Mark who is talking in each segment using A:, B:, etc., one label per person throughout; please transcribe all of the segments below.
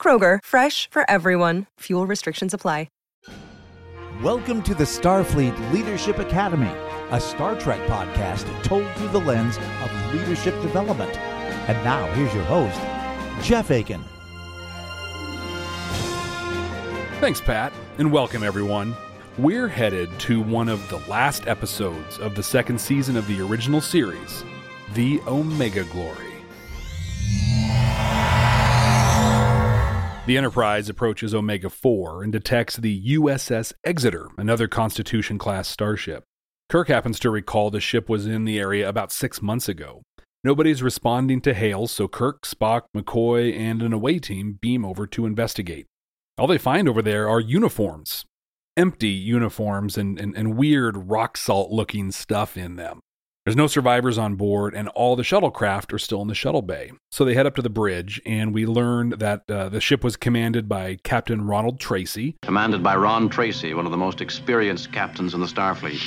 A: Kroger, fresh for everyone. Fuel restrictions apply.
B: Welcome to the Starfleet Leadership Academy, a Star Trek podcast told through the lens of leadership development. And now, here's your host, Jeff Akin.
C: Thanks, Pat, and welcome everyone. We're headed to one of the last episodes of the second season of the original series, The Omega Glory. The Enterprise approaches Omega 4 and detects the USS Exeter, another Constitution class starship. Kirk happens to recall the ship was in the area about six months ago. Nobody's responding to hails, so Kirk, Spock, McCoy, and an away team beam over to investigate. All they find over there are uniforms empty uniforms and, and, and weird rock salt looking stuff in them. There's no survivors on board, and all the shuttlecraft are still in the shuttle bay. So they head up to the bridge, and we learn that uh, the ship was commanded by Captain Ronald Tracy.
D: Commanded by Ron Tracy, one of the most experienced captains in the Starfleet.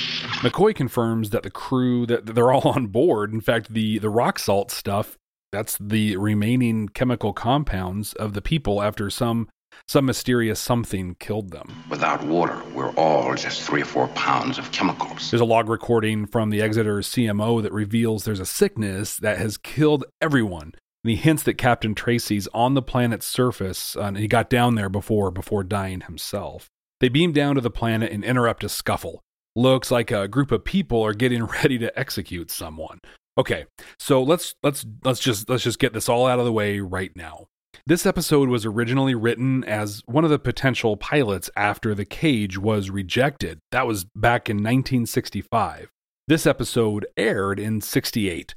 C: McCoy confirms that the crew that they're all on board. In fact, the the rock salt stuff that's the remaining chemical compounds of the people after some some mysterious something killed them.
E: Without water, we're all just three or four pounds of chemicals.
C: There's a log recording from the Exeter CMO that reveals there's a sickness that has killed everyone. And he hints that Captain Tracy's on the planet's surface, uh, and he got down there before before dying himself. They beam down to the planet and interrupt a scuffle. Looks like a group of people are getting ready to execute someone. Okay, so let's let's let's just let's just get this all out of the way right now. This episode was originally written as one of the potential pilots after The Cage was rejected. That was back in 1965. This episode aired in 68.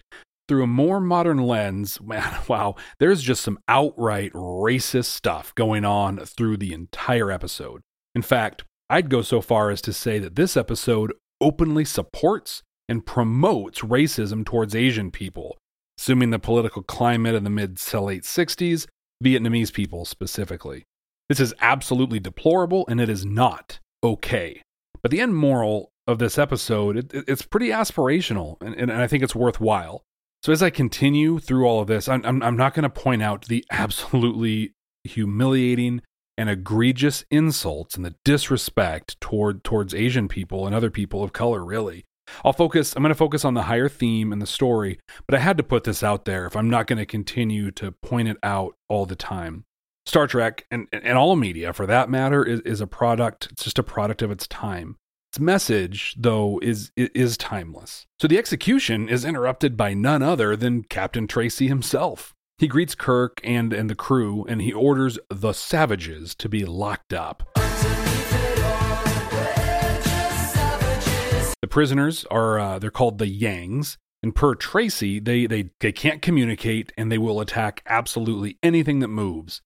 C: Through a more modern lens, man, wow, there's just some outright racist stuff going on through the entire episode. In fact, I'd go so far as to say that this episode openly supports and promotes racism towards Asian people. Assuming the political climate in the mid to late 60s, Vietnamese people specifically. This is absolutely deplorable and it is not okay. But the end moral of this episode, it, it's pretty aspirational and, and I think it's worthwhile. So as I continue through all of this, I'm, I'm, I'm not going to point out the absolutely humiliating and egregious insults and the disrespect toward towards Asian people and other people of color, really. I'll focus, I'm going to focus on the higher theme and the story, but I had to put this out there if I'm not going to continue to point it out all the time. Star Trek and, and all media, for that matter, is, is a product, it's just a product of its time. Its message, though, is, is timeless. So the execution is interrupted by none other than Captain Tracy himself. He greets Kirk and, and the crew, and he orders the savages to be locked up. The prisoners are uh, they're called the Yangs, and per Tracy, they, they they can't communicate and they will attack absolutely anything that moves.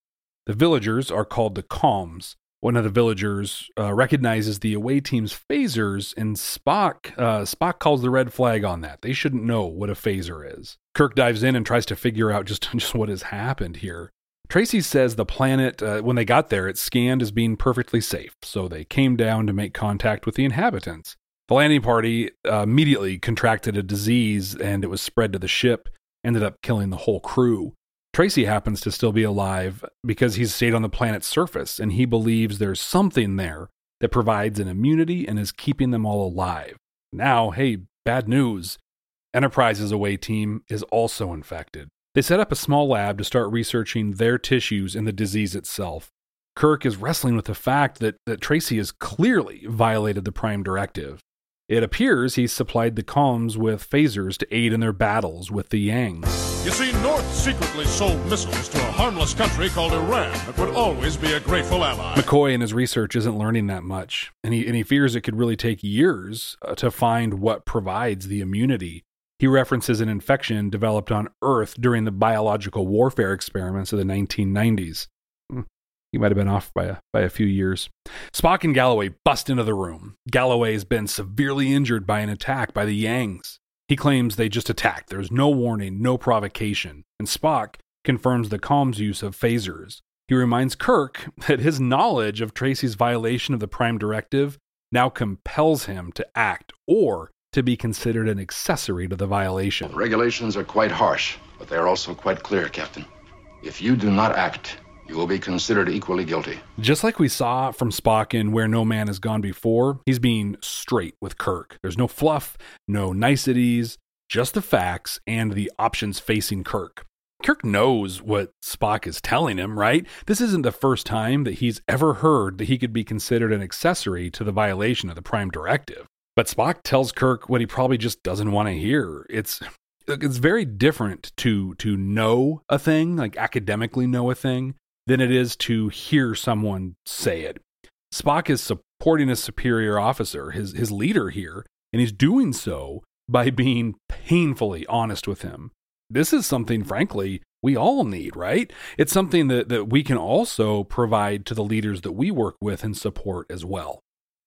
C: The villagers are called the Kohms. One of the villagers uh, recognizes the away team's phasers, and Spock uh, Spock calls the red flag on that. They shouldn't know what a phaser is. Kirk dives in and tries to figure out just just what has happened here. Tracy says the planet, uh, when they got there, it scanned as being perfectly safe, so they came down to make contact with the inhabitants. The landing party uh, immediately contracted a disease and it was spread to the ship, ended up killing the whole crew. Tracy happens to still be alive because he's stayed on the planet's surface and he believes there's something there that provides an immunity and is keeping them all alive. Now, hey, bad news. Enterprise's away team is also infected. They set up a small lab to start researching their tissues and the disease itself. Kirk is wrestling with the fact that, that Tracy has clearly violated the Prime Directive. It appears he supplied the Kohms with phasers to aid in their battles with the Yangs.
F: You see, North secretly sold missiles to a harmless country called Iran that would always be a grateful ally.
C: McCoy in his research isn't learning that much, and he, and he fears it could really take years uh, to find what provides the immunity. He references an infection developed on Earth during the biological warfare experiments of the 1990s. He might have been off by a, by a few years. Spock and Galloway bust into the room. Galloway has been severely injured by an attack by the Yangs. He claims they just attacked. There's no warning, no provocation. And Spock confirms the Kohms use of phasers. He reminds Kirk that his knowledge of Tracy's violation of the Prime Directive now compels him to act or to be considered an accessory to the violation.
E: Regulations are quite harsh, but they are also quite clear, Captain. If you do not act, you will be considered equally guilty.
C: Just like we saw from Spock in Where No Man Has Gone Before, he's being straight with Kirk. There's no fluff, no niceties, just the facts and the options facing Kirk. Kirk knows what Spock is telling him, right? This isn't the first time that he's ever heard that he could be considered an accessory to the violation of the Prime Directive. But Spock tells Kirk what he probably just doesn't want to hear. It's it's very different to to know a thing, like academically know a thing, than it is to hear someone say it. Spock is supporting his superior officer, his his leader here, and he's doing so by being painfully honest with him. This is something, frankly, we all need, right? It's something that, that we can also provide to the leaders that we work with and support as well.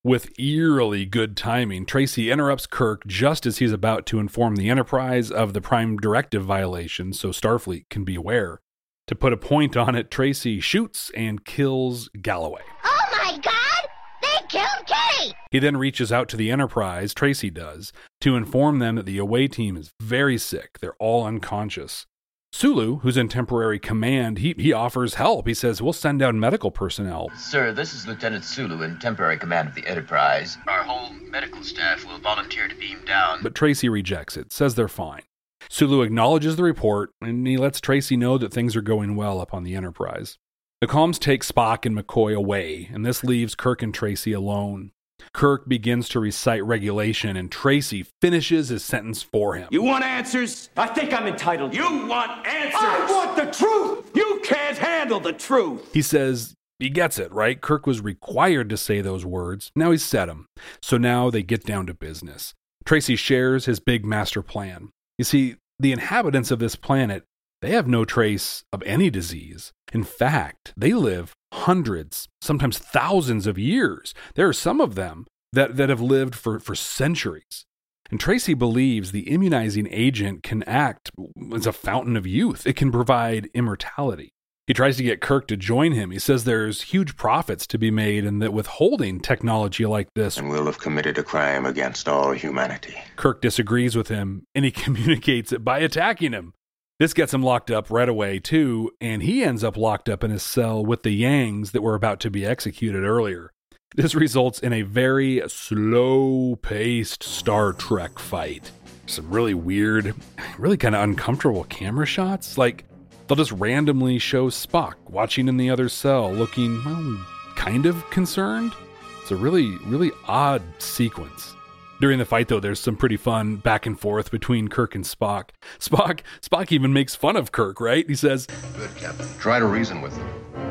C: With eerily good timing, Tracy interrupts Kirk just as he's about to inform the Enterprise of the Prime Directive violation so Starfleet can be aware. To put a point on it, Tracy shoots and kills Galloway.
G: Oh my god! They killed Kenny!
C: He then reaches out to the Enterprise, Tracy does, to inform them that the away team is very sick. They're all unconscious. Sulu, who's in temporary command, he, he offers help. He says, We'll send down medical personnel.
H: Sir, this is Lieutenant Sulu in temporary command of the Enterprise. Our whole medical staff will volunteer to beam down.
C: But Tracy rejects it, says they're fine. Sulu acknowledges the report, and he lets Tracy know that things are going well up on the Enterprise. The Kohms take Spock and McCoy away, and this leaves Kirk and Tracy alone. Kirk begins to recite regulation, and Tracy finishes his sentence for him.
I: You want answers? I think I'm entitled. You want answers? I want the truth! You can't handle the truth!
C: He says he gets it, right? Kirk was required to say those words. Now he's said them. So now they get down to business. Tracy shares his big master plan. You see, the inhabitants of this planet, they have no trace of any disease. In fact, they live hundreds, sometimes thousands of years. There are some of them that, that have lived for, for centuries. And Tracy believes the immunizing agent can act as a fountain of youth. It can provide immortality. He tries to get Kirk to join him. He says there's huge profits to be made and that withholding technology like this
J: and will have committed a crime against all humanity.
C: Kirk disagrees with him and he communicates it by attacking him. This gets him locked up right away, too, and he ends up locked up in his cell with the Yangs that were about to be executed earlier. This results in a very slow paced Star Trek fight. Some really weird, really kind of uncomfortable camera shots. Like, they'll just randomly show Spock watching in the other cell, looking, well, kind of concerned. It's a really, really odd sequence. During the fight, though, there's some pretty fun back and forth between Kirk and Spock. Spock, Spock even makes fun of Kirk, right? He says,
E: "Good, Captain. Try to reason with him."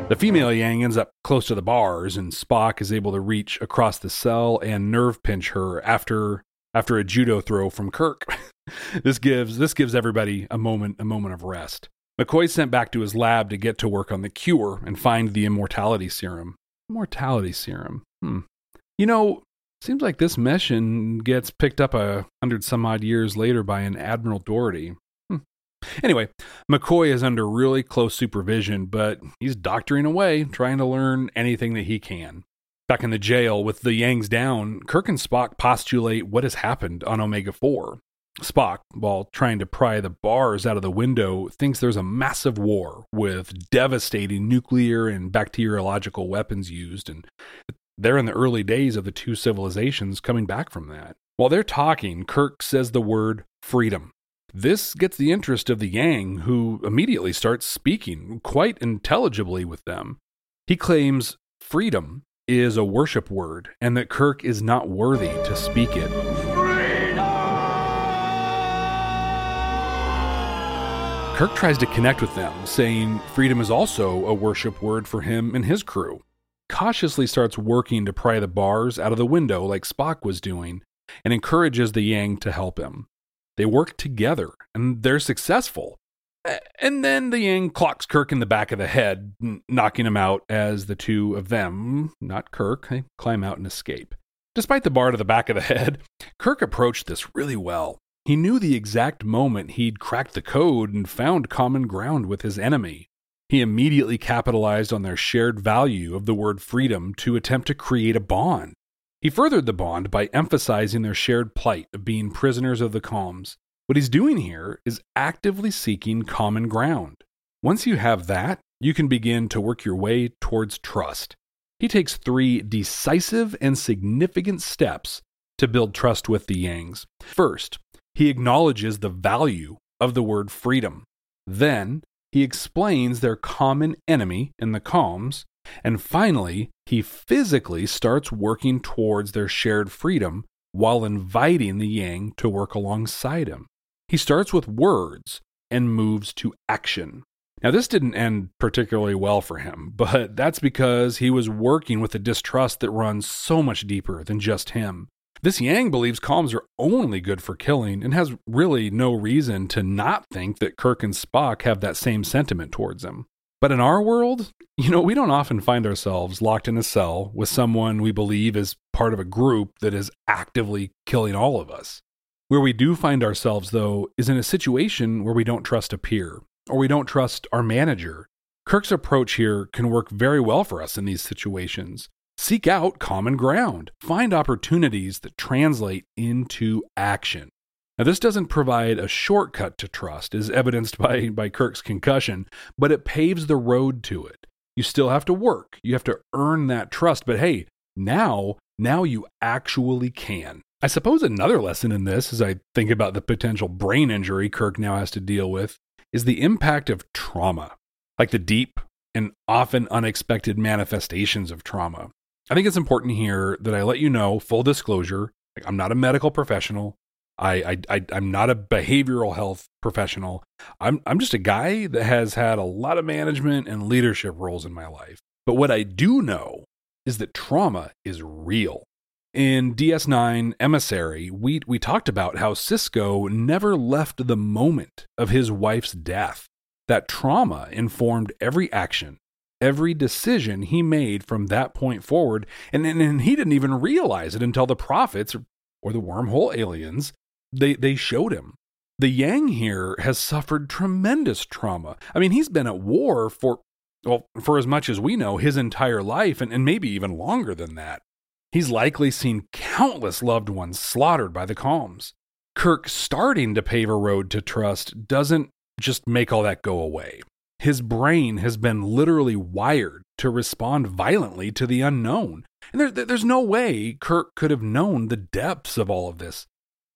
C: The female Yang ends up close to the bars, and Spock is able to reach across the cell and nerve pinch her after after a judo throw from Kirk. this gives this gives everybody a moment a moment of rest. McCoy's sent back to his lab to get to work on the cure and find the immortality serum. Immortality serum. Hmm. You know, Seems like this mission gets picked up a hundred some odd years later by an Admiral Doherty. Hmm. Anyway, McCoy is under really close supervision, but he's doctoring away, trying to learn anything that he can. Back in the jail with the Yangs down, Kirk and Spock postulate what has happened on Omega 4. Spock, while trying to pry the bars out of the window, thinks there's a massive war with devastating nuclear and bacteriological weapons used, and they're in the early days of the two civilizations coming back from that. While they're talking, Kirk says the word freedom. This gets the interest of the Yang, who immediately starts speaking quite intelligibly with them. He claims freedom is a worship word and that Kirk is not worthy to speak it. Kirk tries to connect with them, saying freedom is also a worship word for him and his crew cautiously starts working to pry the bars out of the window like Spock was doing and encourages the Yang to help him. They work together and they're successful. And then the Yang clocks Kirk in the back of the head, knocking him out as the two of them, not Kirk, climb out and escape. Despite the bar to the back of the head, Kirk approached this really well. He knew the exact moment he'd cracked the code and found common ground with his enemy. He immediately capitalized on their shared value of the word freedom to attempt to create a bond. He furthered the bond by emphasizing their shared plight of being prisoners of the Kohms. What he's doing here is actively seeking common ground. Once you have that, you can begin to work your way towards trust. He takes three decisive and significant steps to build trust with the Yangs. First, he acknowledges the value of the word freedom. Then, he explains their common enemy in the Kohms. And finally, he physically starts working towards their shared freedom while inviting the Yang to work alongside him. He starts with words and moves to action. Now, this didn't end particularly well for him, but that's because he was working with a distrust that runs so much deeper than just him. This Yang believes Kohms are only good for killing and has really no reason to not think that Kirk and Spock have that same sentiment towards him. But in our world, you know, we don't often find ourselves locked in a cell with someone we believe is part of a group that is actively killing all of us. Where we do find ourselves, though, is in a situation where we don't trust a peer or we don't trust our manager. Kirk's approach here can work very well for us in these situations. Seek out common ground, find opportunities that translate into action. Now, this doesn't provide a shortcut to trust, as evidenced by, by Kirk's concussion, but it paves the road to it. You still have to work, you have to earn that trust, but hey, now, now you actually can. I suppose another lesson in this, as I think about the potential brain injury Kirk now has to deal with, is the impact of trauma, like the deep and often unexpected manifestations of trauma. I think it's important here that I let you know, full disclosure, like I'm not a medical professional. I, I, I am not a behavioral health professional. I'm I'm just a guy that has had a lot of management and leadership roles in my life. But what I do know is that trauma is real. In DS9 Emissary, we, we talked about how Sisko never left the moment of his wife's death. That trauma informed every action, every decision he made from that point forward, and, and, and he didn't even realize it until the prophets or the wormhole aliens they, they showed him. The Yang here has suffered tremendous trauma. I mean, he's been at war for, well, for as much as we know, his entire life, and, and maybe even longer than that. He's likely seen countless loved ones slaughtered by the Kohms. Kirk starting to pave a road to trust doesn't just make all that go away. His brain has been literally wired to respond violently to the unknown. And there, there's no way Kirk could have known the depths of all of this.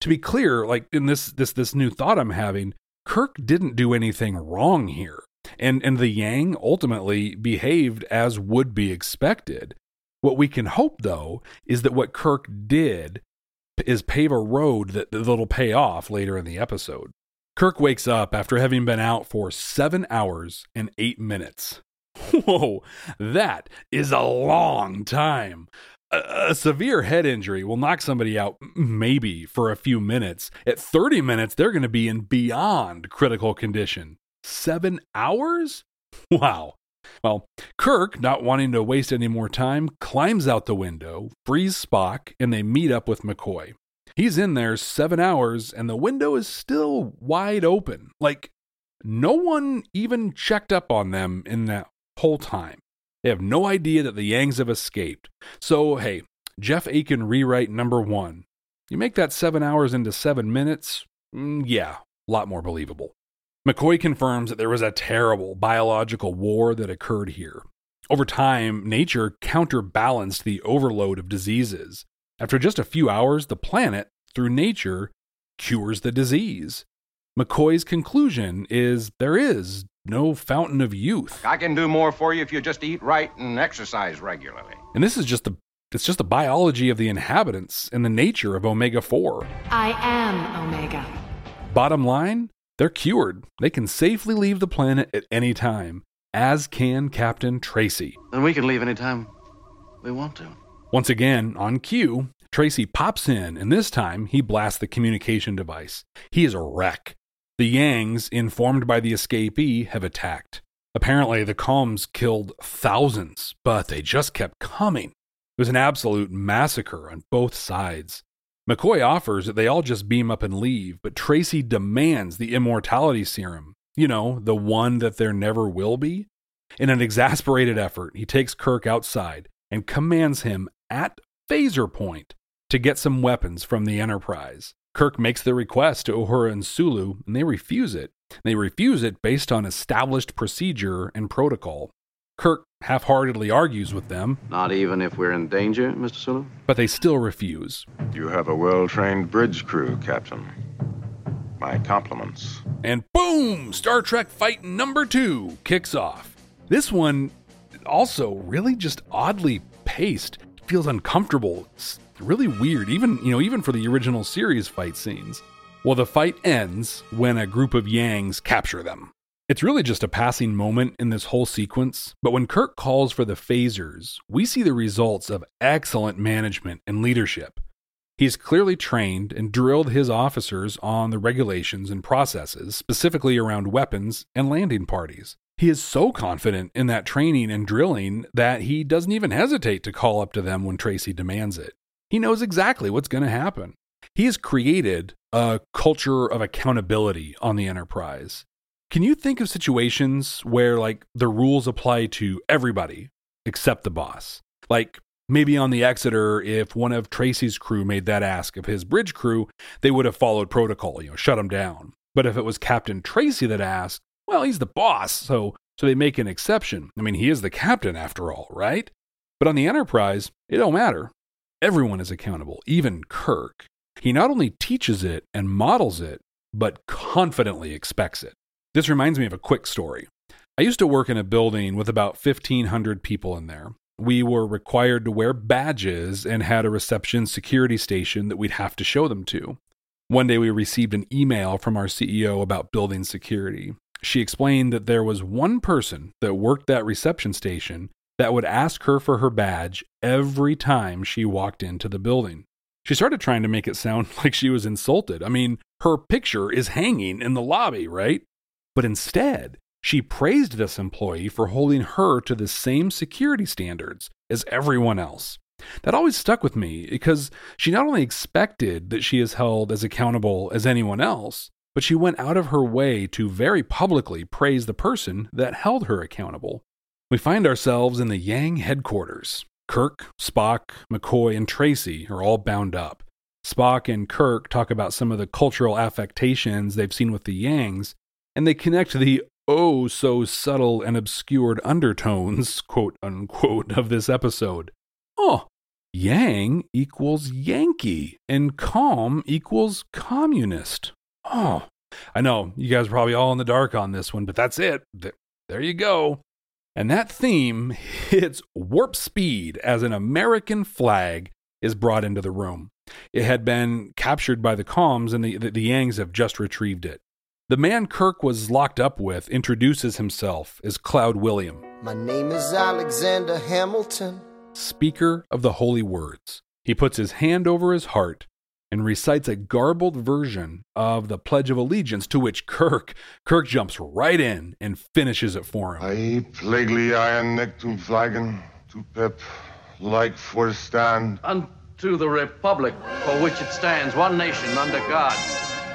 C: To be clear, like in this this this new thought I'm having, Kirk didn't do anything wrong here. And and the Yang ultimately behaved as would be expected. What we can hope, though, is that what Kirk did is pave a road that, that'll pay off later in the episode. Kirk wakes up after having been out for seven hours and eight minutes. Whoa, that is a long time. A, a, severe head injury will knock somebody out maybe for a few minutes. At 30 minutes, they're going to be in beyond critical condition. Seven hours? Wow. Well, Kirk, not wanting to waste any more time, climbs out the window, frees Spock, and they meet up with McCoy. He's in there seven hours, and the window is still wide open. Like, no one even checked up on them in that whole time. They have no idea that the Yangs have escaped. So, hey, Jeff Akin rewrite number one. You make that seven hours into seven minutes? Mm, yeah, a lot more believable. McCoy confirms that there was a terrible biological war that occurred here. Over time, nature counterbalanced the overload of diseases. After just a few hours, the planet, through nature, cures the disease. McCoy's conclusion is there is no fountain of youth.
K: I can do more for you if you just eat right and exercise regularly.
C: And this is just the it's just the biology of the inhabitants and the nature of Omega 4.
L: I am Omega.
C: Bottom line, they're cured. They can safely leave the planet at any time, as can Captain Tracy.
D: And we can leave anytime we want to.
C: Once again, on cue, Tracy pops in, and this time he blasts the communication device. He is a wreck. The Yangs, informed by the escapee, have attacked. Apparently, the Kohms killed thousands, but they just kept coming. It was an absolute massacre on both sides. McCoy offers that they all just beam up and leave, but Tracy demands the immortality serum. You know, the one that there never will be. In an exasperated effort, he takes Kirk outside and commands him at phaser point to get some weapons from the Enterprise. Kirk makes the request to Uhura and Sulu, and they refuse it. They refuse it based on established procedure and protocol. Kirk half heartedly argues with them.
D: Not even if we're in danger, Mr. Sulu?
C: But they still refuse.
J: You have a well trained bridge crew, Captain. My compliments.
C: And boom! Star Trek fight number two kicks off. This one also really just oddly paced. Feels uncomfortable. It's really weird, even you know, even for the original series fight scenes. Well, the fight ends when a group of Yangs capture them. It's really just a passing moment in this whole sequence, but when Kirk calls for the phasers, we see the results of excellent management and leadership. He's clearly trained and drilled his officers on the regulations and processes, specifically around weapons and landing parties. He is so confident in that training and drilling that he doesn't even hesitate to call up to them when Tracy demands it. He knows exactly what's going to happen. He has created a culture of accountability on the Enterprise. Can you think of situations where like the rules apply to everybody except the boss? Like maybe on the Exeter, if one of Tracy's crew made that ask of his bridge crew, they would have followed protocol, you know, shut him down. But if it was Captain Tracy that asked, well, he's the boss, so so they make an exception. I mean, he is the captain after all, right? But on the Enterprise, it don't matter. Everyone is accountable, even Kirk. He not only teaches it and models it, but confidently expects it. This reminds me of a quick story. I used to work in a building with about 1,500 people in there. We were required to wear badges and had a reception security station that we'd have to show them to. One day we received an email from our CEO about building security. She explained that there was one person that worked that reception station that would ask her for her badge every time she walked into the building. She started trying to make it sound like she was insulted. I mean, her picture is hanging in the lobby, right? But instead, she praised this employee for holding her to the same security standards as everyone else. That always stuck with me because she not only expected that she is held as accountable as anyone else, but she went out of her way to very publicly praise the person that held her accountable. We find ourselves in the Yang headquarters. Kirk, Spock, McCoy, and Tracy are all bound up. Spock and Kirk talk about some of the cultural affectations they've seen with the Yangs, and they connect the oh so subtle and obscured undertones, quote unquote, of this episode. Oh, Yang equals Yankee, and Kohm equals communist. Oh, I know you guys are probably all in the dark on this one, but that's it. There you go. And that theme hits warp speed as an American flag is brought into the room. It had been captured by the Kohms, and the, the, the Yangs have just retrieved it. The man Kirk was locked up with introduces himself as Cloud William.
M: My name is Alexander Hamilton.
C: Speaker of the Holy Words. He puts his hand over his heart and recites a garbled version of the Pledge of Allegiance to which Kirk Kirk jumps right in and finishes it for him.
N: I plaguely iron nectum flagon to pep like for stand.
D: Unto the republic for which it stands, one nation under God,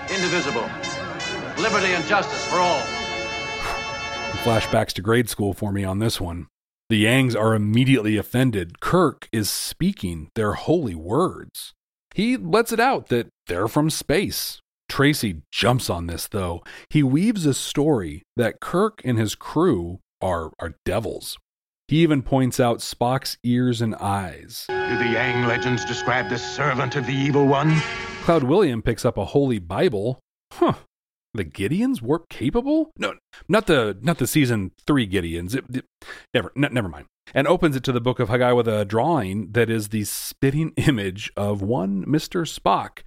D: indivisible liberty and justice for all.
C: Flashbacks to grade school for me on this one. The Yangs are immediately offended. Kirk is speaking their holy words. He lets it out that they're from space. Tracy jumps on this, though. He weaves a story that Kirk and his crew are, are devils. He even points out Spock's ears and eyes.
K: Do the Yang legends describe the servant of the evil one?
C: Cloud William picks up a holy Bible. Huh, the Gideons warp capable? No, not the not the season three Gideons. It, it, never, n- never mind. And opens it to the book of Haggai with a drawing that is the spitting image of one Mister Spock.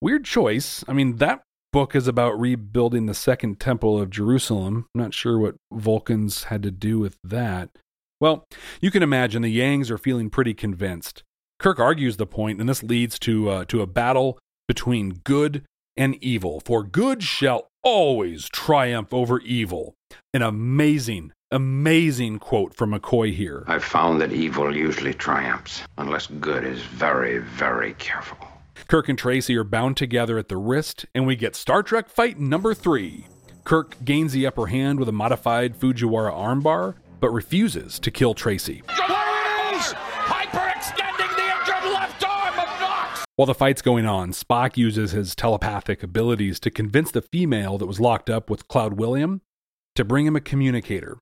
C: Weird choice. I mean, that book is about rebuilding the second temple of Jerusalem. I'm not sure what Vulcans had to do with that. Well, you can imagine the Yangs are feeling pretty convinced. Kirk argues the point, and this leads to uh, to a battle between good and evil, for good shall always triumph over evil. An amazing, amazing quote from McCoy here.
K: I've found that evil usually triumphs, unless good is very, very careful.
C: Kirk and Tracy are bound together at the wrist, and we get Star Trek fight number three. Kirk gains the upper hand with a modified Fujiwara armbar, but refuses to kill Tracy.
F: Hyperextending the injured left arm of Knox!
C: While the fight's going on, Spock uses his telepathic abilities to convince the female that was locked up with Cloud William to bring him a communicator.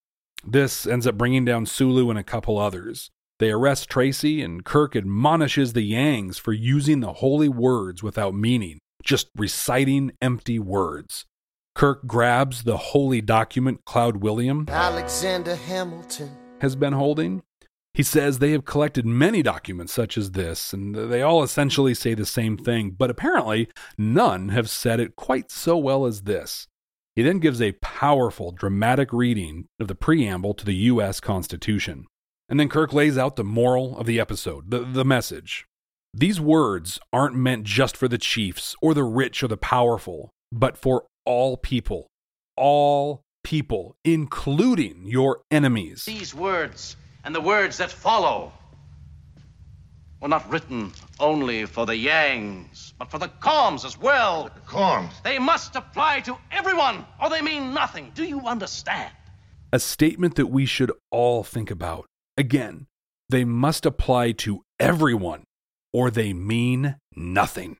C: This ends up bringing down Sulu and a couple others. They arrest Tracy, and Kirk admonishes the Yangs for using the holy words without meaning, just reciting empty words. Kirk grabs the holy document Cloud William
M: Alexander Hamilton.
C: has been holding. He says they have collected many documents such as this, and they all essentially say the same thing, but apparently none have said it quite so well as this. He then gives a powerful, dramatic reading of the preamble to the U.S. Constitution. And then Kirk lays out the moral of the episode, the, the message. These words aren't meant just for the chiefs or the rich or the powerful, but for all people. All people, including your enemies.
D: These words and the words that follow were not written only for the Yangs, but for the Kohms as well.
N: The Kohms.
D: They must apply to everyone, or they mean nothing. Do you understand?
C: A statement that we should all think about. Again, they must apply to everyone, or they mean nothing.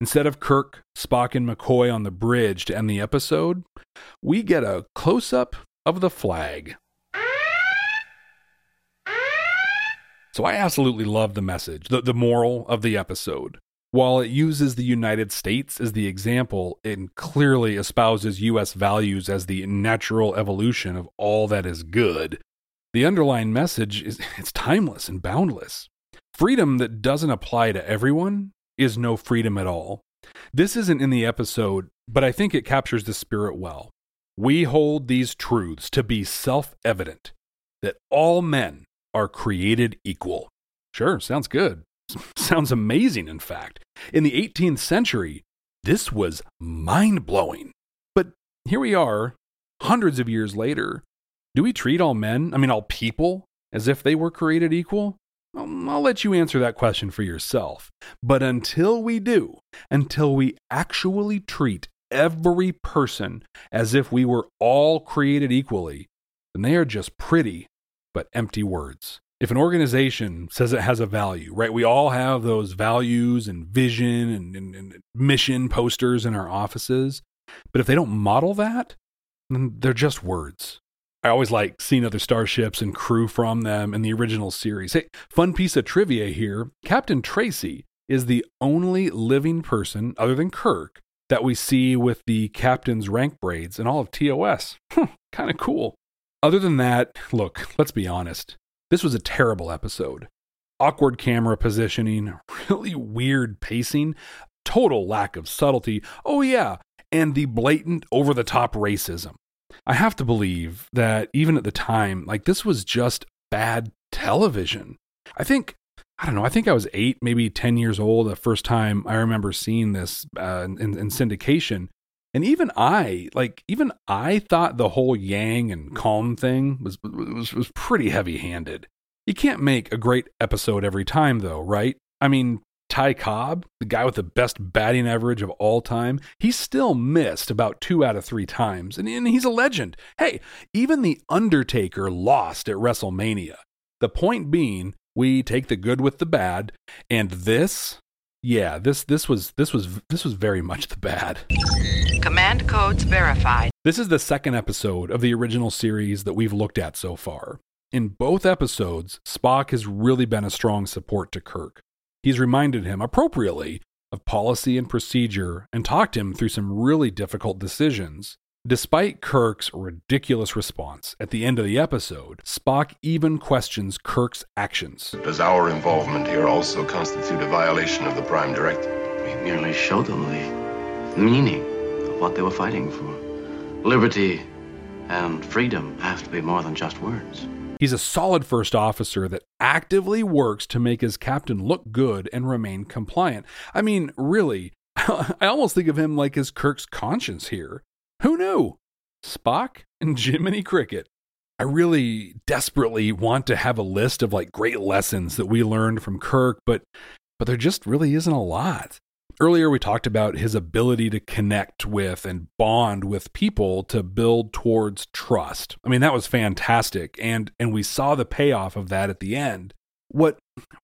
C: Instead of Kirk, Spock, and McCoy on the bridge to end the episode, we get a close up of the flag. So I absolutely love the message, the, the moral of the episode. While it uses the United States as the example, it clearly espouses U.S. values as the natural evolution of all that is good. The underlying message is it's timeless and boundless. Freedom that doesn't apply to everyone is no freedom at all. This isn't in the episode, but I think it captures the spirit well. We hold these truths to be self evident that all men are created equal. Sure, sounds good. Sounds amazing, in fact. In the 18th century, this was mind blowing. But here we are, hundreds of years later. Do we treat all men, I mean, all people, as if they were created equal? Um, I'll let you answer that question for yourself. But until we do, until we actually treat every person as if we were all created equally, then they are just pretty but empty words. If an organization says it has a value, right? We all have those values and vision and, and, and mission posters in our offices. But if they don't model that, then they're just words. I always like seeing other starships and crew from them in the original series. Hey, fun piece of trivia here Captain Tracy is the only living person, other than Kirk, that we see with the captain's rank braids in all of TOS. kind of cool. Other than that, look, let's be honest. This was a terrible episode. Awkward camera positioning, really weird pacing, total lack of subtlety. Oh, yeah, and the blatant over the top racism. I have to believe that even at the time, like this was just bad television. I think, I don't know, I think I was eight, maybe 10 years old the first time I remember seeing this uh, in, in syndication. And even I, like, even I thought the whole Yang and Kohm thing was, was, was pretty heavy handed. You can't make a great episode every time, though, right? I mean, Ty Cobb, the guy with the best batting average of all time, he still missed about two out of three times, and, and he's a legend. Hey, even The Undertaker lost at WrestleMania. The point being, we take the good with the bad, and this, yeah, this this was this was this was very much the bad.
L: Command codes verified.
C: This is the second episode of the original series that we've looked at so far. In both episodes, Spock has really been a strong support to Kirk. He's reminded him appropriately of policy and procedure and talked him through some really difficult decisions. Despite Kirk's ridiculous response at the end of the episode, Spock even questions Kirk's actions.
E: Does our involvement here also constitute a violation of the Prime Directive?
D: We merely showed them the meaning of what they were fighting for. Liberty and freedom have to be more than just words.
C: He's a solid first officer that actively works to make his captain look good and remain compliant. I mean, really, I almost think of him like as Kirk's conscience here. Who knew? Spock and Jiminy Cricket. I really desperately want to have a list of like great lessons that we learned from Kirk, but but there just really isn't a lot. Earlier we talked about his ability to connect with and bond with people to build towards trust. I mean that was fantastic and and we saw the payoff of that at the end. What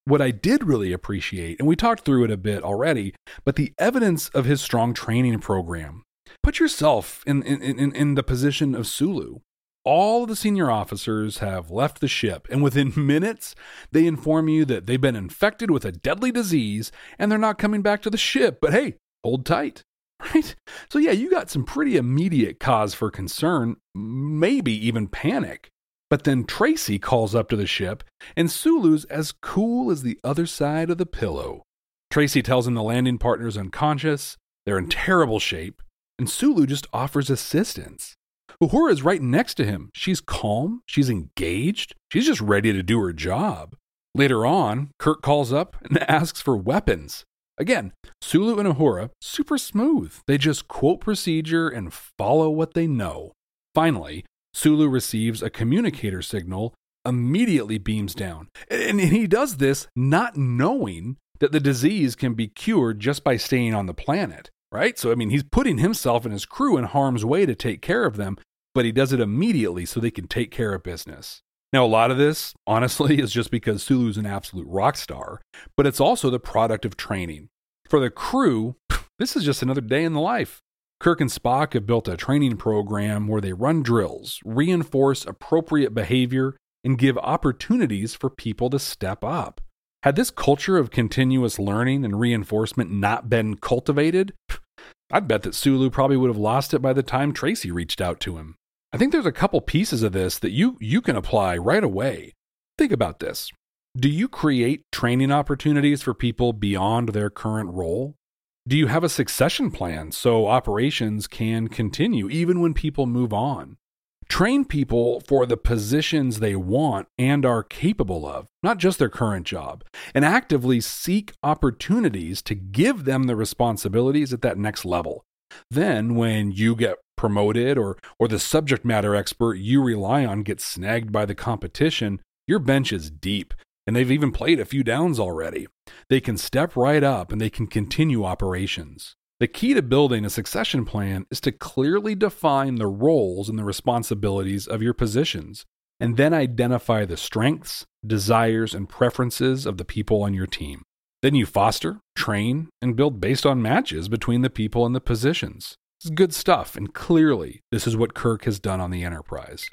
C: what I did really appreciate, and we talked through it a bit already, but the evidence of his strong training program. Put yourself in, in, in, in the position of Sulu. All of the senior officers have left the ship, and within minutes, they inform you that they've been infected with a deadly disease and they're not coming back to the ship. But hey, hold tight, right? So, yeah, you got some pretty immediate cause for concern, maybe even panic. But then Tracy calls up to the ship, and Sulu's as cool as the other side of the pillow. Tracy tells him the landing partner's unconscious, they're in terrible shape, and Sulu just offers assistance. Uhura is right next to him. She's calm, she's engaged, she's just ready to do her job. Later on, Kirk calls up and asks for weapons. Again, Sulu and Uhura, super smooth. They just quote procedure and follow what they know. Finally, Sulu receives a communicator signal, immediately beams down. And he does this not knowing that the disease can be cured just by staying on the planet, right? So, I mean, he's putting himself and his crew in harm's way to take care of them, but he does it immediately so they can take care of business. Now, a lot of this, honestly, is just because Sulu's an absolute rock star, but it's also the product of training. For the crew, this is just another day in the life. Kirk and Spock have built a training program where they run drills, reinforce appropriate behavior, and give opportunities for people to step up. Had this culture of continuous learning and reinforcement not been cultivated, I'd bet that Sulu probably would have lost it by the time Tracy reached out to him. I think there's a couple pieces of this that you, you can apply right away. Think about this. Do you create training opportunities for people beyond their current role? Do you have a succession plan so operations can continue even when people move on? Train people for the positions they want and are capable of, not just their current job, and actively seek opportunities to give them the responsibilities at that next level. Then, when you get promoted or, or the subject matter expert you rely on gets snagged by the competition, your bench is deep and they've even played a few downs already. They can step right up and they can continue operations. The key to building a succession plan is to clearly define the roles and the responsibilities of your positions, and then identify the strengths, desires, and preferences of the people on your team. Then you foster, train, and build based on matches between the people and the positions. It's good stuff, and clearly, this is what Kirk has done on the Enterprise.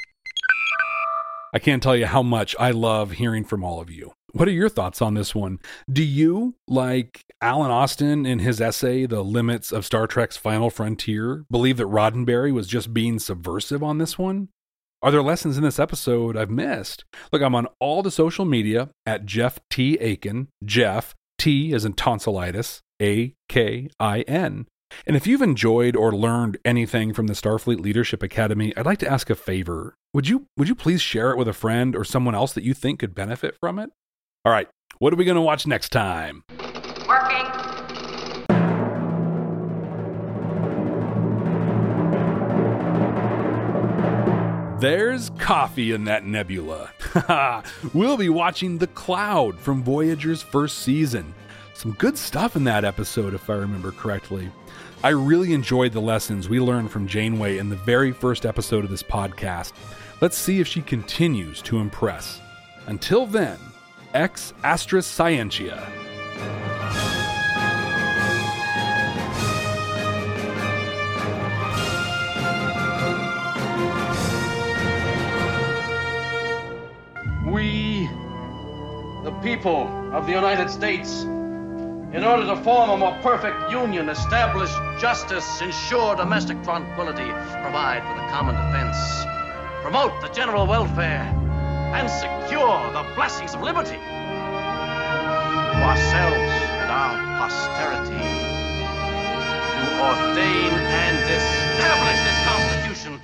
C: I can't tell you how much I love hearing from all of you. What are your thoughts on this one? Do you, like Alan Austin in his essay, The Limits of Star Trek's Final Frontier, believe that Roddenberry was just being subversive on this one? Are there lessons in this episode I've missed? Look, I'm on all the social media at Jeff T. Akin, Jeff T as in tonsillitis, A K I N. And if you've enjoyed or learned anything from the Starfleet Leadership Academy, I'd like to ask a favor. Would you would you please share it with a friend or someone else that you think could benefit from it? All right, what are we going to watch next time?
L: Working.
C: There's coffee in that nebula. we'll be watching The Cloud from Voyager's first season. Some good stuff in that episode, if I remember correctly. I really enjoyed the lessons we learned from Janeway in the very first episode of this podcast. Let's see if she continues to impress. Until then, ex Astra Scientia.
O: We, the people of the United States, in order to form a more perfect union, establish justice, ensure domestic tranquility, provide for the common defense, promote the general welfare, and secure the blessings of liberty to ourselves and our posterity, to ordain and establish this Constitution.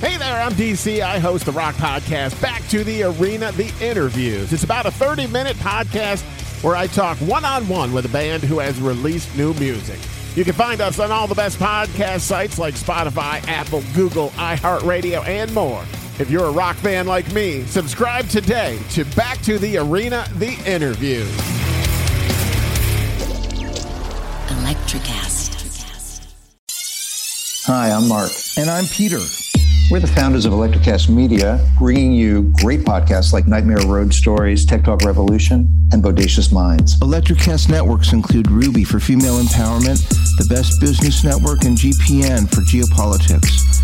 P: Hey there, I'm DC. I host the Rock Podcast, Back to the Arena, The Interviews. It's about a 30 minute podcast where I talk one on one with a band who has released new music. You can find us on all the best podcast sites like Spotify, Apple, Google, iHeartRadio, and more. If you're a rock fan like me, subscribe today to Back to the Arena The Interview.
Q: Electricast.
R: Hi, I'm Mark.
S: And I'm Peter.
R: We're the founders of Electricast Media, bringing you great podcasts like Nightmare Road Stories, Tech Talk Revolution, and Bodacious Minds.
S: Electricast networks include Ruby for female empowerment, the Best Business Network, and GPN for geopolitics.